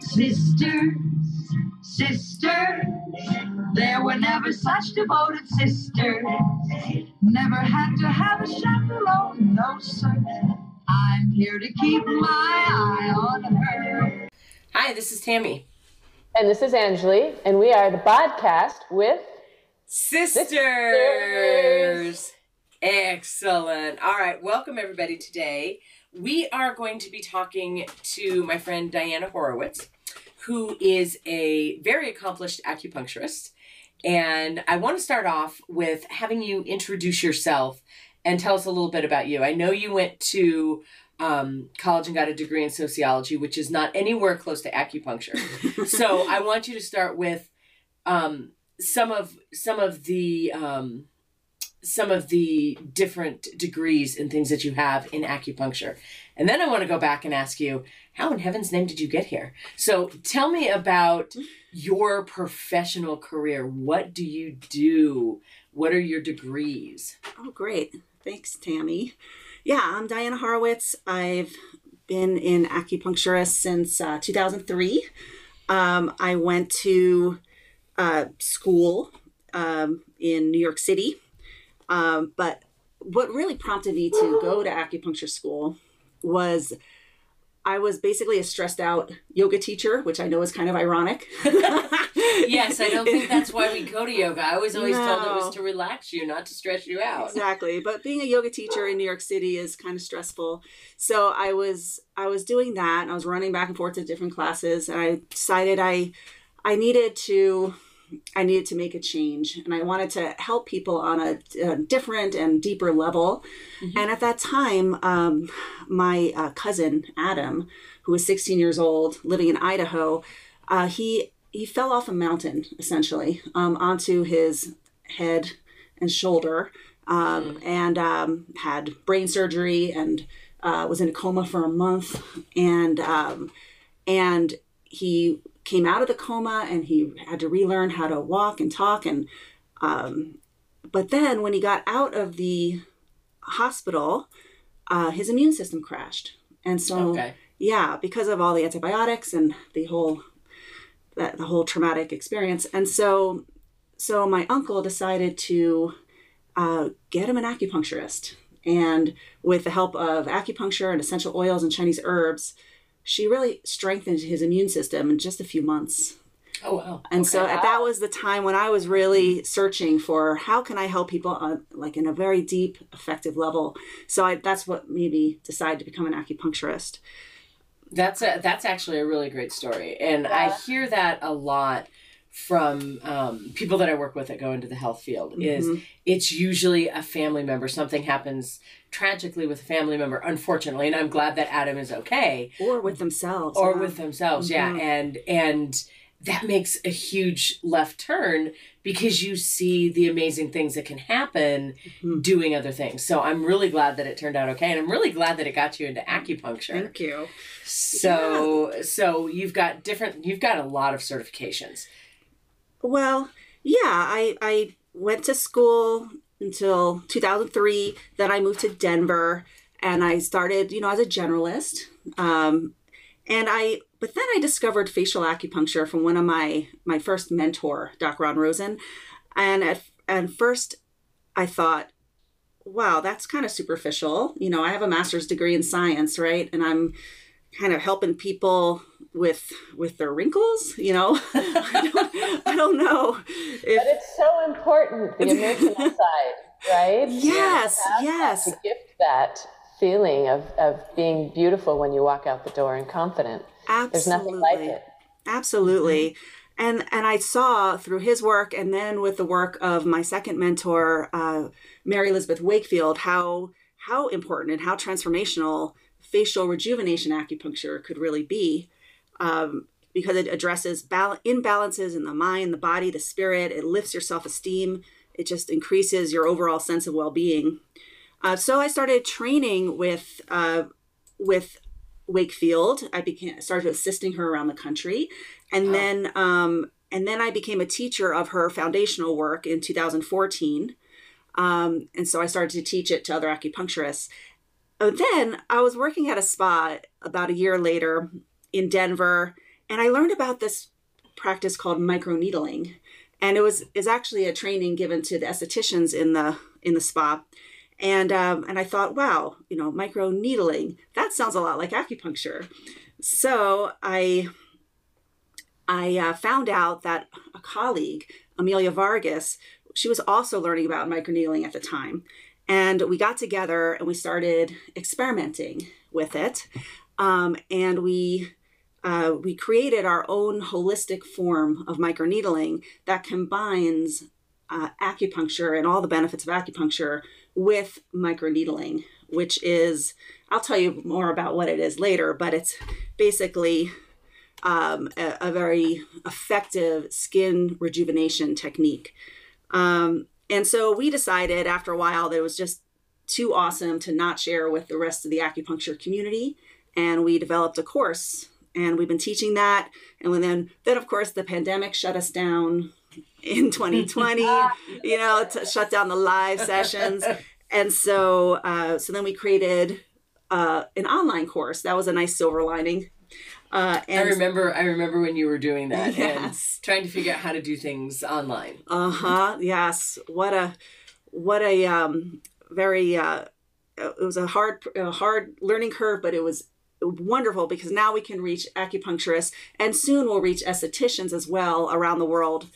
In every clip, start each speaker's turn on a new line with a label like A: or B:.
A: Sisters, sisters, there were never such devoted sisters. Never had to have a chaperone, no sir. I'm here to keep my eye on her.
B: Hi, this is Tammy.
C: And this is Angeli, and we are the podcast with
B: Sisters.
C: Sisters.
B: Excellent. All right, welcome everybody today. We are going to be talking to my friend Diana Horowitz, who is a very accomplished acupuncturist. And I want to start off with having you introduce yourself and tell us a little bit about you. I know you went to um, college and got a degree in sociology, which is not anywhere close to acupuncture. so I want you to start with um, some of some of the um, some of the different degrees and things that you have in acupuncture, and then I want to go back and ask you, how in heaven's name did you get here? So tell me about your professional career. What do you do? What are your degrees?
D: Oh, great. Thanks, Tammy. Yeah, I'm Diana Horowitz. I've been in acupuncturist since uh, 2003. Um, I went to uh, school um, in New York City. Um, but what really prompted me to go to acupuncture school was I was basically a stressed out yoga teacher, which I know is kind of ironic.
B: Yes, I don't think that's why we go to yoga. I was always told it
D: No.
B: was to relax you, not to stress you out.
D: exactly but being a yoga teacher in new york city is kind of stressful so i was i was doing that and i was running back and forth to different classes and i decided i i needed to i needed to make a change and i wanted to help people on a, a different and deeper level. And at that time um, my uh, cousin adam who was 16 years old living in idaho uh, he he fell off a mountain essentially um, onto his head and shoulder um, and um, had brain surgery and uh, was in a coma for a month. And um, and he came out of the coma and he had to relearn how to walk and talk and um, but then when he got out of the hospital uh, his immune system crashed. And so
B: Okay.
D: yeah because of all the antibiotics and the whole that the whole traumatic experience. And so so my uncle decided to uh, get him an acupuncturist. And with the help of acupuncture and essential oils and chinese herbs she really strengthened his immune system in just a few months
B: Oh wow.
D: and so at that was the time when I was really searching for how can I help people on like in a very deep, effective level. So I, that's what made me decide to become an acupuncturist.
B: That's a that's actually a really great story, and I hear that a lot from um, people that I work with that go into the health field. Is
D: Mhm.
B: it's usually a family member. Something happens tragically with a family member, unfortunately, and I'm glad that Adam is okay,
D: Or with themselves.
B: or
D: yeah.
B: with themselves. Yeah,
D: Mhm.
B: and and that makes a huge left turn because you see the amazing things that can happen
D: Mhm.
B: doing other things. So I'm really glad that it turned out okay, and I'm really glad that it got you into acupuncture.
D: Thank you.
B: So so you've got different you've got a lot of certifications.
D: Well, yeah, I I went to school until 2003. Then I moved to Denver, and I started, you know, as a generalist. Um, and I, but then I discovered facial acupuncture from one of my my first mentor, Dr. Ron Rosen. And at and first, I thought, wow, that's kind of superficial. You know, I have a master's degree in science, right? And I'm kind of helping people with with their wrinkles. You know, I, don't, I don't know
C: But
D: if
C: it's so important, the emotional side, right?
D: yes, yes,
C: To gift that feeling of, of being beautiful when you walk out the door and confident. There's nothing like
D: Absolutely.
C: it.
D: absolutely. And and I saw through his work, and then with the work of my second mentor, uh, Mary Elizabeth Wakefield, how how important and how transformational facial rejuvenation acupuncture could really be. Um, because it addresses bal- imbalances in the mind, the body, the spirit. It lifts your self esteem. It just increases your overall sense of well being. Uh, so I started training with uh, with Wakefield. I became started assisting her around the country, and
B: Wow.
D: then um, and then I became a teacher of her foundational work in 2014. Um, and so I started to teach it to other acupuncturists. And then I was working at a spa about a year later in Denver, and I learned about this practice called microneedling, and it was is actually a training given to the estheticians in the in the spa. And um, and I thought, wow, you know, microneedling that sounds a lot like acupuncture. So I I uh, found out that a colleague, Amelia Vargas, she was also learning about microneedling at the time. And we got together and we started experimenting with it. Um, and we uh, we created our own holistic form of microneedling that combines uh, acupuncture and all the benefits of acupuncture with microneedling, which is, I'll tell you more about what it is later, but it's basically um, a, a, very effective skin rejuvenation technique. Um, and so we decided after a while that it was just too awesome to not share with the rest of the acupuncture community. And we developed a course and we've been teaching that. And then, then of course, the pandemic shut us down in 2020. you know, to shut down the live sessions, and so uh, so then we created uh, an online course. That was a nice silver lining.
B: Uh, I remember. I remember when you were doing that yes. and trying to figure out how to do things online.
D: Uh huh. yes. What a what a um, very. Uh, it was a hard a hard learning curve, but it was wonderful because now we can reach acupuncturists and soon we'll reach estheticians as well around the world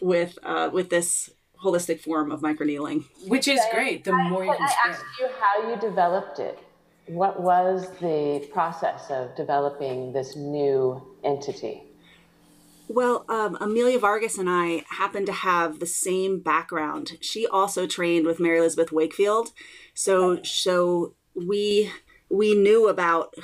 D: with uh, with this holistic form of microneedling
B: which is great the more you can
C: I asked you how you developed it what was the process of developing this new entity
D: well, um, Amelia Vargas and I happen to have the same background. She also trained with Mary Elizabeth Wakefield, so so we we knew about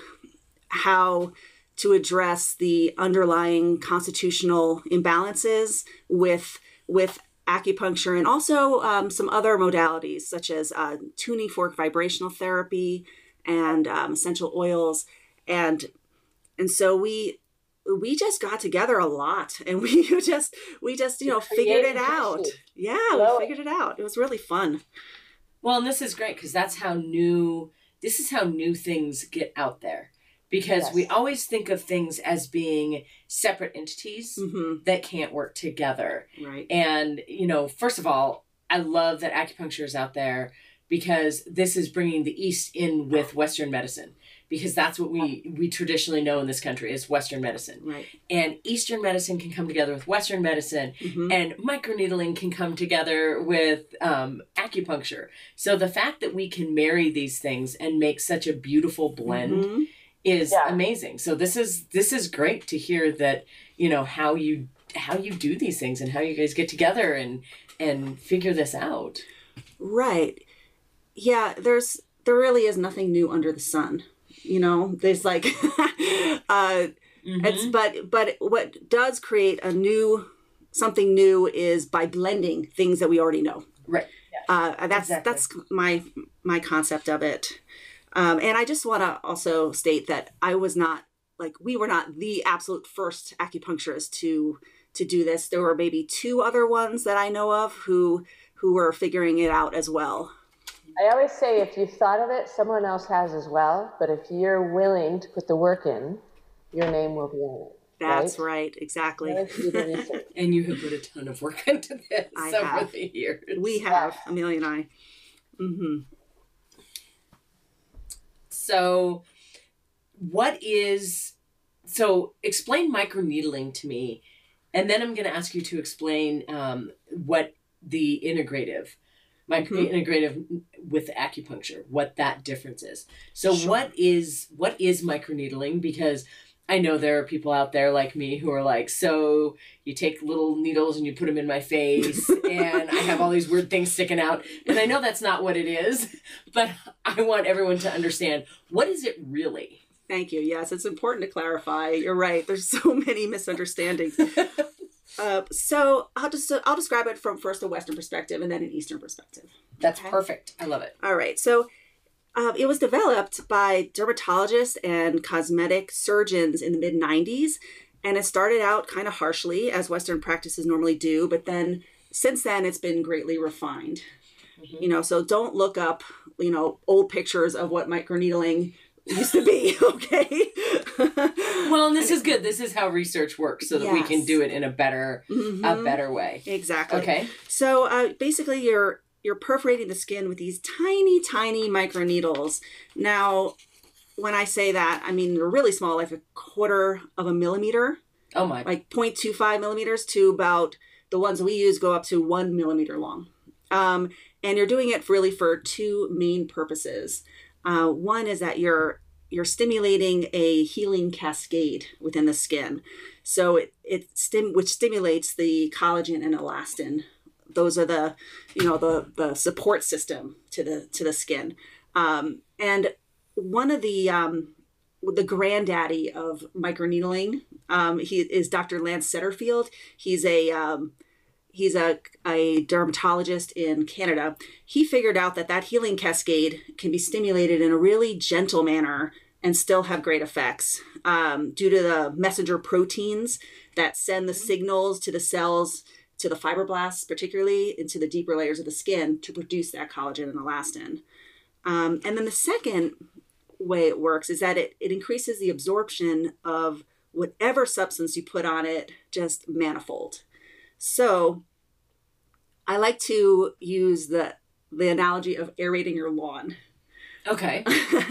D: how to address the underlying constitutional imbalances with with acupuncture and also um, some other modalities such as uh, tuning fork vibrational therapy and um, essential oils and and so we we just got together a lot and we just we just you know figured it out yeah we figured it out it was really fun
B: well and this is great because that's how new this is how new things get out there because yes. we always think of things as being separate entities mm-hmm. that can't work together.
D: Right.
B: And, you know, first of all, I love that acupuncture is out there because this is bringing the East in with Western medicine because that's what we we traditionally know in this country is Western medicine.
D: Right.
B: And Eastern medicine can come together with Western medicine, mm-hmm. and microneedling can come together with um, acupuncture. So the fact that we can marry these things and make such a beautiful blend. Mm-hmm is yeah. amazing. So this is this is great to hear that you know how you how you do these things and how you guys get together and and figure this out.
D: Right. Yeah, there's there really is nothing new under the sun. You know, there's like uh mm-hmm. it's but but what does create a new something new is by blending things that we already know.
B: Right.
D: Uh, that's exactly. that's my my concept of it. Um, and I just want to also state that I was not like we were not the absolute first acupuncturist to to do this. There were maybe two other ones that I know of who who were figuring it out as well.
C: I always say if you've thought of it, someone else has as well. But if you're willing to put the work in, your name will be on it.
D: That's right, right exactly.
B: and you have put a ton of work into this I over have. the years.
D: We have, Amelia and I. Mm-hmm.
B: So, what is so? Explain microneedling to me, and then I'm going to ask you to explain um, what the integrative, micro mm-hmm. integrative with acupuncture, what that difference is. So, sure. what is what is microneedling? Because I know there are people out there like me who are like, so you take little needles and you put them in my face, and I have all these weird things sticking out. And I know that's not what it is, but I want everyone to understand what is it really?
D: Thank you. Yes, it's important to clarify. You're right. There's so many misunderstandings. uh, so I'll just I'll describe it from first a Western perspective and then an Eastern perspective.
B: That's okay? perfect. I love it.
D: All right. So uh, it was developed by dermatologists and cosmetic surgeons in the mid 90s. And it started out kind of harshly, as Western practices normally do, but then since then it's been greatly refined. Mm-hmm. You know, so don't look up, you know, old pictures of what microneedling used to be. Okay.
B: well, and this is good. This is how research works, so that we can do it in a better a
D: Mhm.
B: better way.
D: Exactly.
B: Okay.
D: So uh, basically, you're you're perforating the skin with these tiny, tiny microneedles. Now, when I say that, I mean they're really small, like a quarter of a millimeter,
B: Oh my.
D: like 0.25 millimeters to about the ones we use go up to one millimeter long. Um, and you're doing it really for two main purposes. Uh, one is that you're you're stimulating a healing cascade within the skin, so it it stim which stimulates the collagen and elastin. Those are the you know the the support system to the to the skin. Um, and one of the um, the granddaddy of microneedling um, he is Dr. Lance Setterfield. He's a um, he's a, a dermatologist in Canada. He figured out that that healing cascade can be stimulated in a really gentle manner and still have great effects um, due to the messenger proteins that send the signals to the cells to the fibroblasts particularly into the deeper layers of the skin to produce that collagen and elastin um, and then the second way it works is that it, it increases the absorption of whatever substance you put on it just manifold so i like to use the the analogy of aerating your lawn.
B: Okay.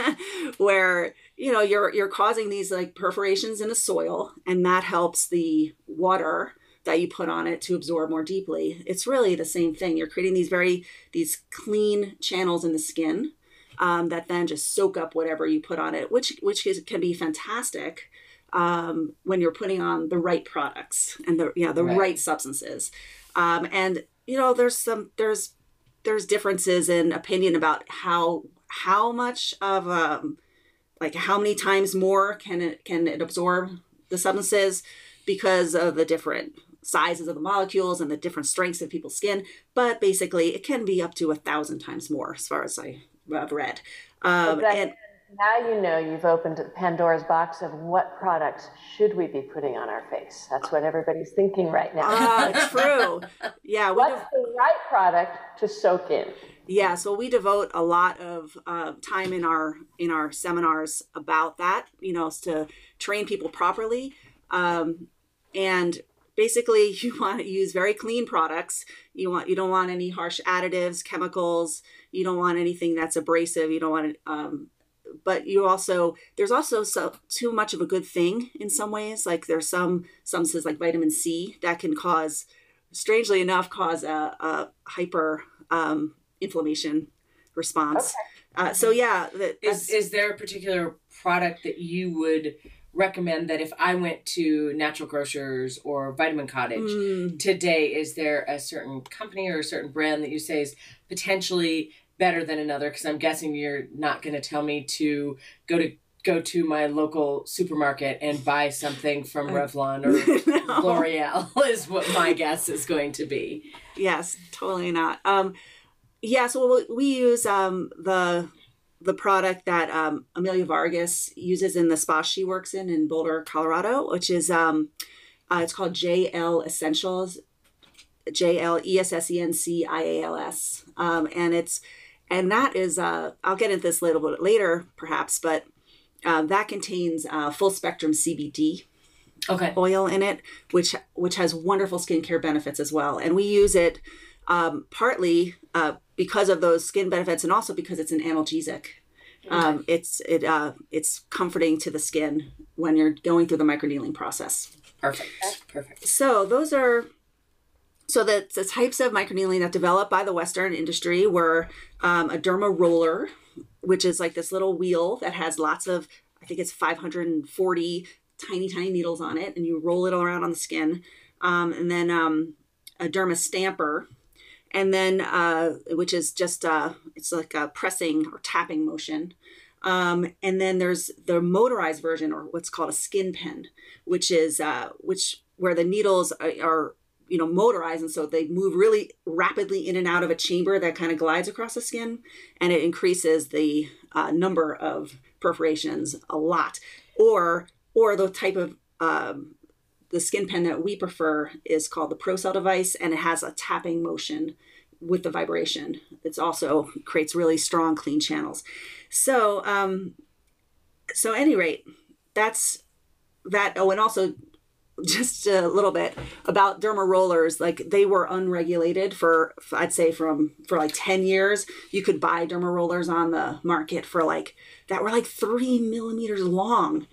D: where you know you're you're causing these like perforations in the soil and that helps the water that you put on it to absorb more deeply. It's really the same thing. You're creating these very these clean channels in the skin um, that then just soak up whatever you put on it which which is, can be fantastic um, when you're putting on the right products and the yeah the
B: Right.
D: right, substances um, and you know there's some there's there's differences in opinion about how how much of um like how many times more can it can it absorb the substances because of the different sizes of the molecules and the different strengths of people's skin but basically it can be up to a thousand times more as far as i have read um,
C: Exactly.
D: and
C: Now you know you've opened Pandora's box of what products should we be putting on our face. That's what everybody's thinking right now.
D: ah, true yeah
C: What's the right product to soak in?
D: Yeah, so we devote a lot of uh, time in our in our seminars about that, you know, to train people properly. Um, and basically, you want to use very clean products. You want you don't want any harsh additives, chemicals. You don't want anything that's abrasive. You don't want. Um, but you also there's also so too much of a good thing in some ways. Like there's some substances like vitamin C that can cause, strangely enough, cause a, a hyper um, inflammation response. Uh, so yeah, that,
B: Is
D: that's-
B: is there a particular product that you would recommend that if I went to Natural Grocers or Vitamin Cottage
D: Mm,
B: today, is there a certain company or a certain brand that you say is potentially better than another? Because I'm guessing you're not going to tell me to go to go to my local supermarket and buy something from Revlon or
D: no.
B: L'Oreal is what my guess is going to be.
D: Yes, totally not. Um, yeah, so we, we use um, the the product that um, Amelia Vargas uses in the spa she works in in Boulder, Colorado, which is um, uh, it's called JL Essentials, J L E S S E N C I A L S, um, and it's and that is uh, I'll get into this a little bit later, perhaps, but uh, that contains uh, full spectrum CBD
B: Okay.
D: oil in it, which which has wonderful skincare benefits as well. And we use it um, partly uh, because of those skin benefits, and also because it's an analgesic. Um, it's it uh, it's comforting to the skin when you're going through the microneedling process.
B: Perfect. Perfect.
D: So those are so the, the types of microneedling that developed by the Western industry were um, a derma roller, which is like this little wheel that has lots of I think it's 540 tiny tiny needles on it, and you roll it all around on the skin, um, and then um, a derma stamper. And then, uh, which is just uh, it's like a pressing or tapping motion, um, and then there's the motorized version, or what's called a skin pen, which is uh, which where the needles are, are you know motorized and so they move really rapidly in and out of a chamber that kind of glides across the skin and it increases the uh, number of perforations a lot. Or or the type of um, the skin pen that we prefer is called the ProCell device and it has a tapping motion with the vibration. It's also creates really strong clean channels. So um, so any rate, that's that. Oh, and also just a little bit about derma rollers. Like they were unregulated for i'd say from for like 10 years. You could buy derma rollers on the market for like that were like three millimeters long.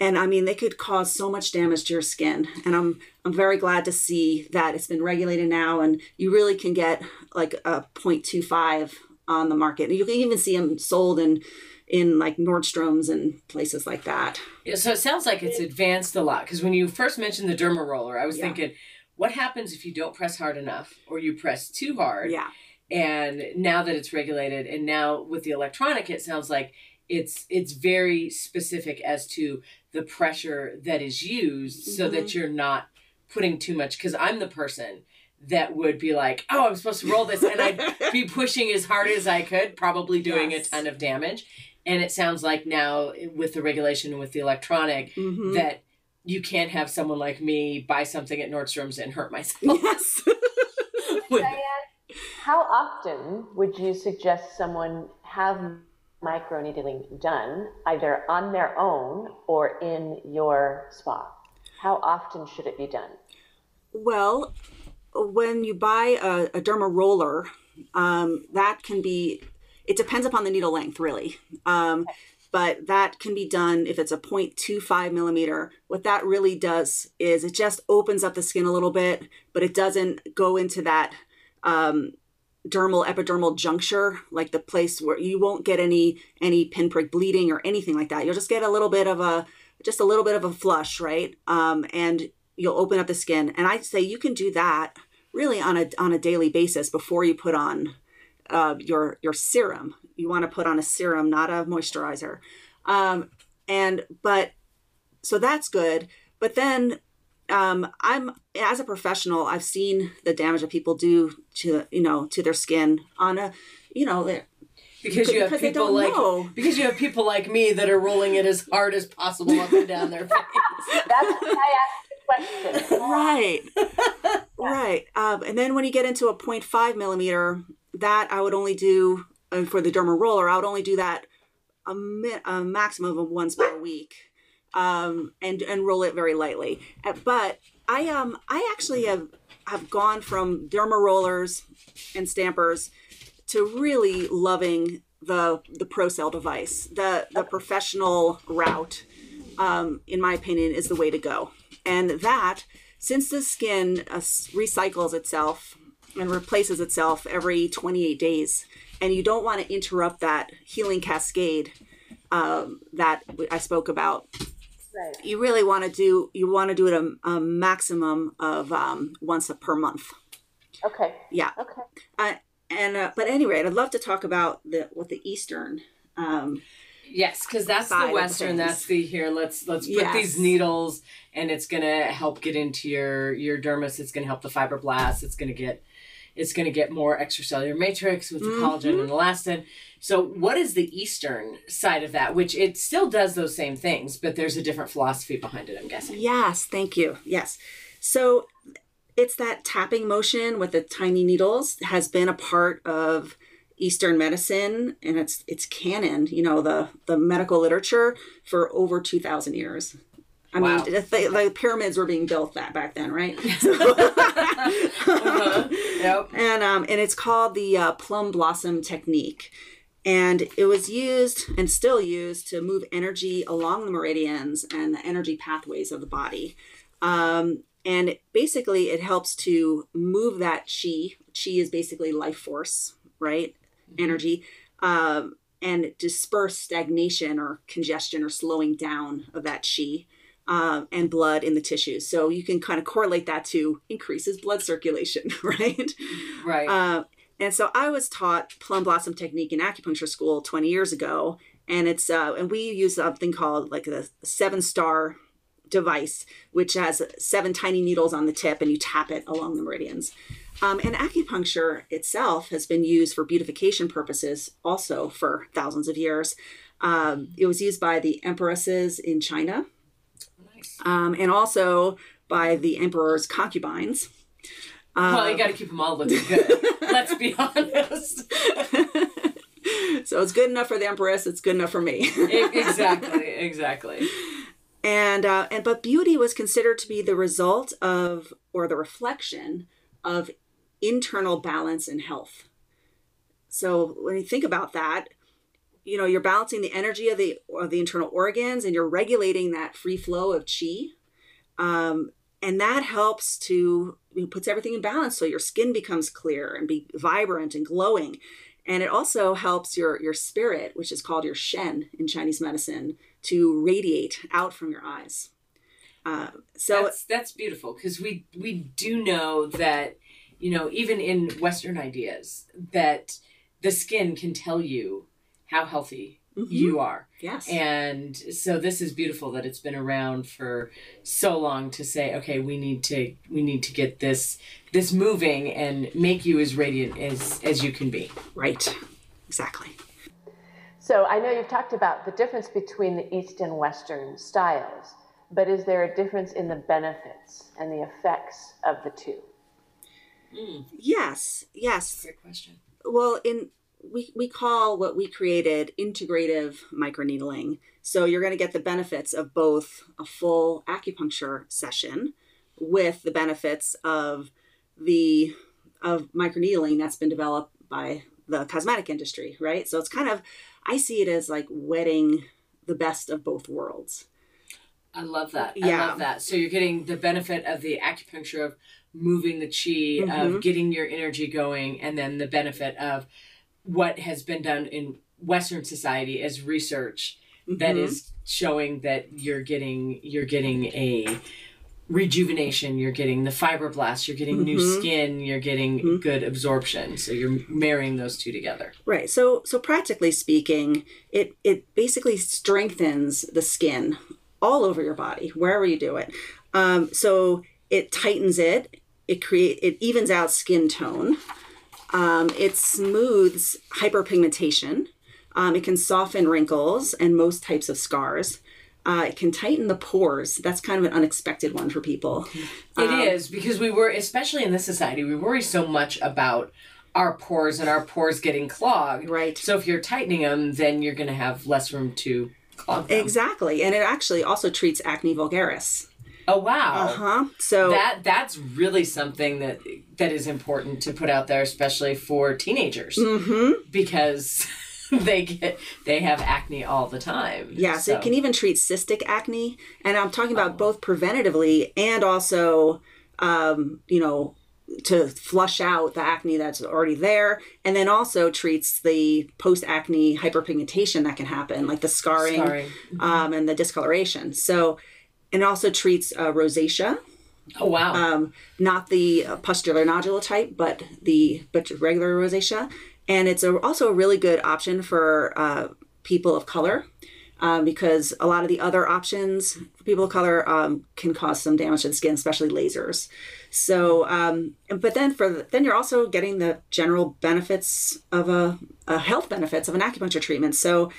D: And i mean they could cause so much damage to your skin. And i'm i'm very glad to see that it's been regulated now and you really can get like a 0.25 on the market. You can even see them sold in in like Nordstrom's and places like that.
B: Yeah, so it sounds like it's advanced a lot because when you first mentioned the derma roller, I was
D: Yeah.
B: thinking, what happens if you don't press hard enough or you press too hard?
D: Yeah.
B: And now that it's regulated, and now with the electronic, it sounds like it's it's very specific as to the pressure that is used, so
D: Mm-hmm.
B: that you're not putting too much. Because I'm the person that would be like, oh, I'm supposed to roll this, and I'd be pushing as hard as I could, probably doing
D: Yes.
B: a ton of damage. And it sounds like now with the regulation and with the electronic
D: Mhm.
B: that you can't have someone like me buy something at Nordstrom's and hurt myself.
D: Yes.
B: With-
C: Diane, how often would you suggest someone have microneedling done, either on their own or in your spa? How often should it be done?
D: Well, when you buy a, a derma roller, um, that can be, it depends upon the needle length, really. Um, but that can be done if it's a 0.25 millimeter. What that really does is it just opens up the skin a little bit, but it doesn't go into that um, dermal epidermal juncture, like the place where you won't get any any pinprick bleeding or anything like that. You'll just get a little bit of a just a little bit of a flush, right? Um, and you'll open up the skin. And I'd say you can do that really on a on a daily basis before you put on uh, your your serum. You want to put on a serum, not a moisturizer. Um, and but so that's good. But then um, I'm as a professional, I've seen the damage that people do to you know to their skin on a you know they're-
B: because you have
D: Because
B: people like
D: know.
B: because you have people like me that are rolling it as hard as possible up and down their face.
C: That's why I asked the question.
D: right right um, and then when you get into a 0.5 millimeter that i would only do for the derma roller i would only do that a, mi- a maximum of once per week um, and and roll it very lightly Uh, but i um i actually have have gone from derma rollers and stampers to really loving the the ProCell device the the professional route um, in my opinion, is the way to go. And that, since the skin uh, recycles itself and replaces itself every 28 days, and you don't want to interrupt that healing cascade um, that I spoke about,
C: Right.
D: you really want to do you want to do it a, a maximum of um, once a, per month.
C: Okay.
D: Yeah.
C: Okay.
D: Uh, and uh, but anyway, I'd love to talk about the what the Eastern. Um,
B: Yes, because that's the western. That's the here. Let's let's put
D: Yes.
B: these needles, and it's gonna help get into your your dermis. It's gonna help the fibroblasts. It's gonna get it's gonna get more extracellular matrix with the collagen and elastin. So, what is the eastern side of that? Which it still does those same things, but there's a different philosophy behind it. I'm guessing.
D: Yes, thank you. Yes. So it's that tapping motion with the tiny needles has been a part of Eastern medicine and it's it's canon, you know, the the medical literature for over 2000 years. I
B: Wow.
D: mean, the, the pyramids were being built that back then, right?
B: Uh-huh. Yep.
D: and um, and it's called the uh, plum blossom technique. And it was used and still used to move energy along the meridians and the energy pathways of the body. Um, and basically it helps to move that chi. Chi is basically life force right? Energy. Um, and disperse stagnation or congestion or slowing down of that chi um, and blood in the tissues. So you can kind of correlate that to increases blood circulation, right?
B: Right.
D: Uh, and so I was taught plum blossom technique in acupuncture school 20 years ago, and it's uh, and we use something called like a seven star device, which has seven tiny needles on the tip, and you tap it along the meridians. Um, and acupuncture itself has been used for beautification purposes also for thousands of years. Um, it was used by the empresses in China. Um, and also by the emperor's concubines.
B: well, you got to keep them all looking good. Let's be honest.
D: so it's good enough for the empress. It's good enough for me.
B: Exactly, exactly.
D: and uh, and but beauty was considered to be the result of or the reflection of internal balance and health. So when you think about that, you know you're balancing the energy of the of the internal organs and you're regulating that free flow of chi, um, and that helps to it puts everything in balance so your skin becomes clear and be vibrant and glowing. And it also helps your your spirit which is called your shen in chinese medicine to radiate out from your eyes. Uh, so
B: that's that's beautiful because we we do know that you know even in Western ideas that the skin can tell you how healthy
D: mhm,
B: you are,
D: yes.
B: And so this is beautiful that it's been around for so long to say okay we need to we need to get this this moving and make you as radiant as as you can be.
D: right. Exactly.
C: So I know you've talked about the difference between the East and Western styles, but is there a difference in the benefits and the effects of the two?
D: yes. Yes.
B: Great question.
D: well in we, we call what we created integrative microneedling so you're going to get the benefits of both a full acupuncture session with the benefits of the of microneedling that's been developed by the cosmetic industry right so it's kind of i see it as like wedding the best of both worlds
B: I love that. I love that. So you're getting the benefit of the acupuncture of moving the chi,
D: Mhm.
B: of getting your energy going, and then the benefit of what has been done in Western society as research that
D: Mhm.
B: is showing that you're getting you're getting a rejuvenation, you're getting the fibroblasts, you're getting new
D: Mhm.
B: skin, you're getting
D: Mhm.
B: good absorption. So you're marrying those two together.
D: Right. So so practically speaking, it it basically strengthens the skin all over your body wherever you do it. Um, so it tightens it. It create it evens out skin tone. Um, it smooths hyperpigmentation. Um, it can soften wrinkles and most types of scars. Uh, it can tighten the pores. That's kind of an unexpected one for people.
B: It is because we were, especially in this society, we worry so much about our pores and our pores getting clogged.
D: Right.
B: So if you're tightening them, then you're going to have less room to clog them.
D: Exactly. And it actually also treats acne vulgaris.
B: Oh wow.
D: Uh huh. So
B: That that's really something that that is important to put out there, especially for teenagers,
D: Mhm.
B: because they get they have acne all the time.
D: Yeah, so, it can even treat cystic acne, and I'm talking about both preventatively and also, um, you know, to flush out the acne that's already there, and then also treats the post acne hyperpigmentation that can happen, like the scarring,
B: Scarring.
D: Um, and the discoloration. So, and it also treats uh, rosacea,
B: Oh wow.
D: um, not the uh, pustular nodule type, but the but regular rosacea, and it's a, also a really good option for uh, people of color. Um, because a lot of the other options for people of color um, can cause some damage to the skin, especially lasers. So, um, but then for the, then you're also getting the general benefits of a, a health benefits of an acupuncture treatment. So,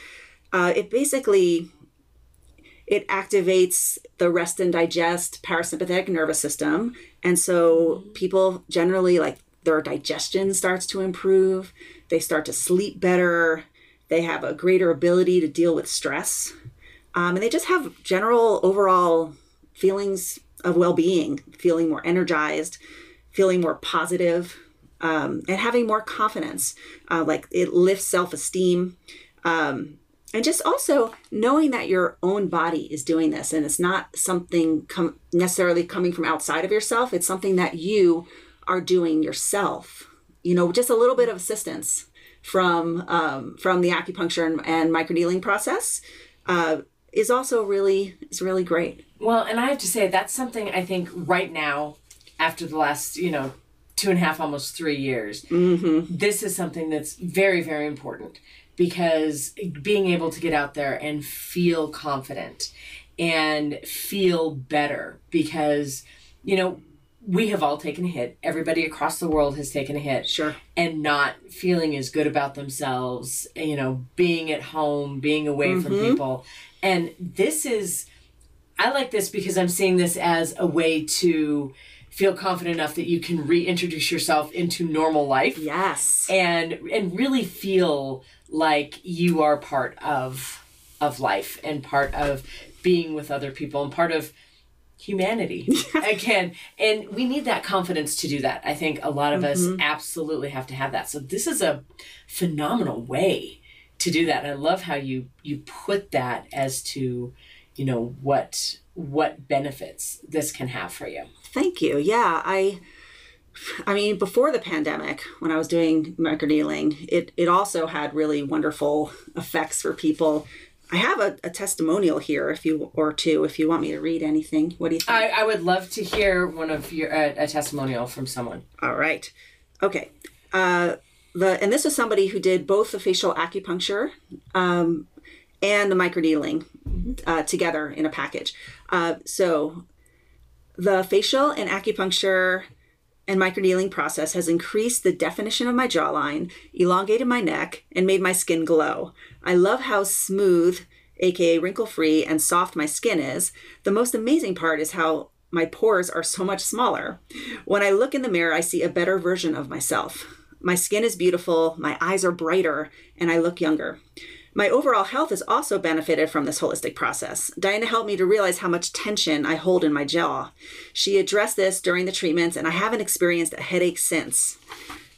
D: uh, it basically it activates the rest and digest parasympathetic nervous system. And so people generally like their digestion starts to improve. They start to sleep better. They have a greater ability to deal with stress. Um, and they just have general overall feelings of well-being feeling more energized feeling more positive um, and having more confidence. Uh, like it lifts self-esteem. Um, and just also knowing that your own body is doing this and it's not something com- necessarily coming from outside of yourself it's something that you are doing yourself. You know just a little bit of assistance from um, from the acupuncture and, and microneedling process uh, is also really is really great.
B: Well, and I have to say that's something I think right now, after the last you know two and a half, almost three years,
D: mm-hmm.
B: this is something that's very very important because being able to get out there and feel confident and feel better because you know we have all taken a hit everybody across the world has taken a hit
D: sure
B: and not feeling as good about themselves, you know, being at home, being away from
D: Mhm.
B: people. And this is, I like this because I'm seeing this as a way to feel confident enough that you can reintroduce yourself into normal life
D: Yes.
B: and and really feel like you are part of of life and part of being with other people and part of humanity again. And we need that confidence to do that. I think a lot of us mm-hmm. absolutely have to have that. So this is a phenomenal way to do that. And i love how you you put that as to you know what what benefits this can have for you.
D: Thank you. Yeah, I I mean, before the pandemic, when I was doing microneedling, it it also had really wonderful effects for people. I have a, a testimonial here, if you or two, if you want me to read anything. What do you think?
B: i, I would love to hear one of your uh, a testimonial from someone
D: All right. Okay. Uh, the and this is somebody who did both the facial acupuncture um, and the microneedling uh, together in a package. Uh, so the facial and acupuncture and microneedling process has increased the definition of my jawline, elongated my neck, and made my skin glow. I love how smooth, aka wrinkle free, and soft my skin is. The most amazing part is how my pores are so much smaller. When I look in the mirror, I see a better version of myself. My skin is beautiful, my eyes are brighter, and I look younger. My overall health has also benefited from this holistic process. Diana helped me to realize how much tension I hold in my jaw. She addressed this during the treatments, and I haven't experienced a headache since.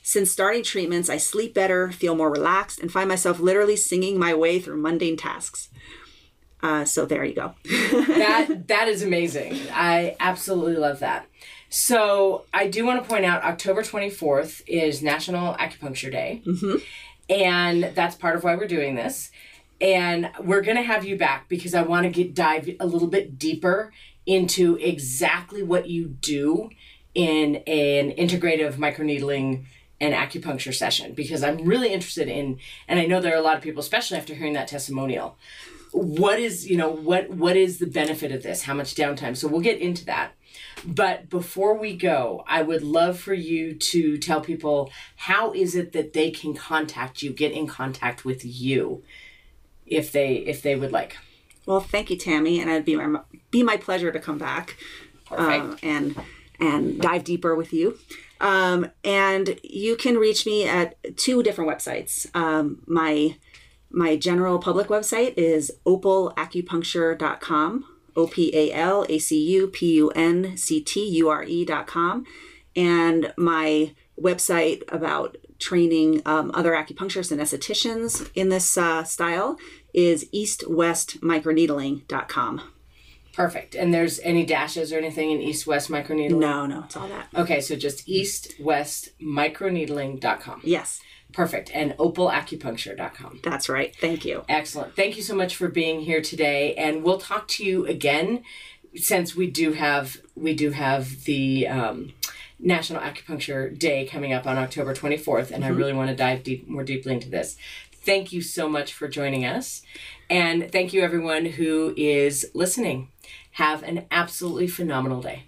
D: Since starting treatments, I sleep better, feel more relaxed, and find myself literally singing my way through mundane tasks. Uh, so there you go.
B: that that is amazing. I absolutely love that. So I do want to point out October 24th is National Acupuncture Day. And that's part of why we're doing this. And we're going to have you back because I want to get dive a little bit deeper into exactly what you do in an integrative microneedling and acupuncture session because I'm really interested in and I know there are a lot of people especially after hearing that testimonial what is you know what what is the benefit of this? How much downtime? So we'll get into that but before we go i would love for you to tell people how is it that they can contact you get in contact with you if they if they would like
D: Well, thank you, Tammy, and it'd be my be my pleasure to come back um, and and dive deeper with you. Um, and you can reach me at two different websites. Um, my my general public website is opalacupuncture.com, O P A L A C U P U N C T U R E.com, and my website about training um, other acupuncturists and estheticians in this uh, style is eastwestmicroneedling.com.
B: perfect. And there's any dashes or anything in east west microneedling?
D: No, no, it's all that.
B: okay so just east west microneedling.com
D: Yes,
B: perfect and opalacupuncture.com
D: that's right. Thank you.
B: Excellent. Thank you so much for being here today, and we'll talk to you again since we do have we do have the um, National Acupuncture Day coming up on October twenty fourth, and I really want to dive deep more deeply into this. Thank you so much for joining us, and thank you everyone who is listening. Have an absolutely phenomenal day.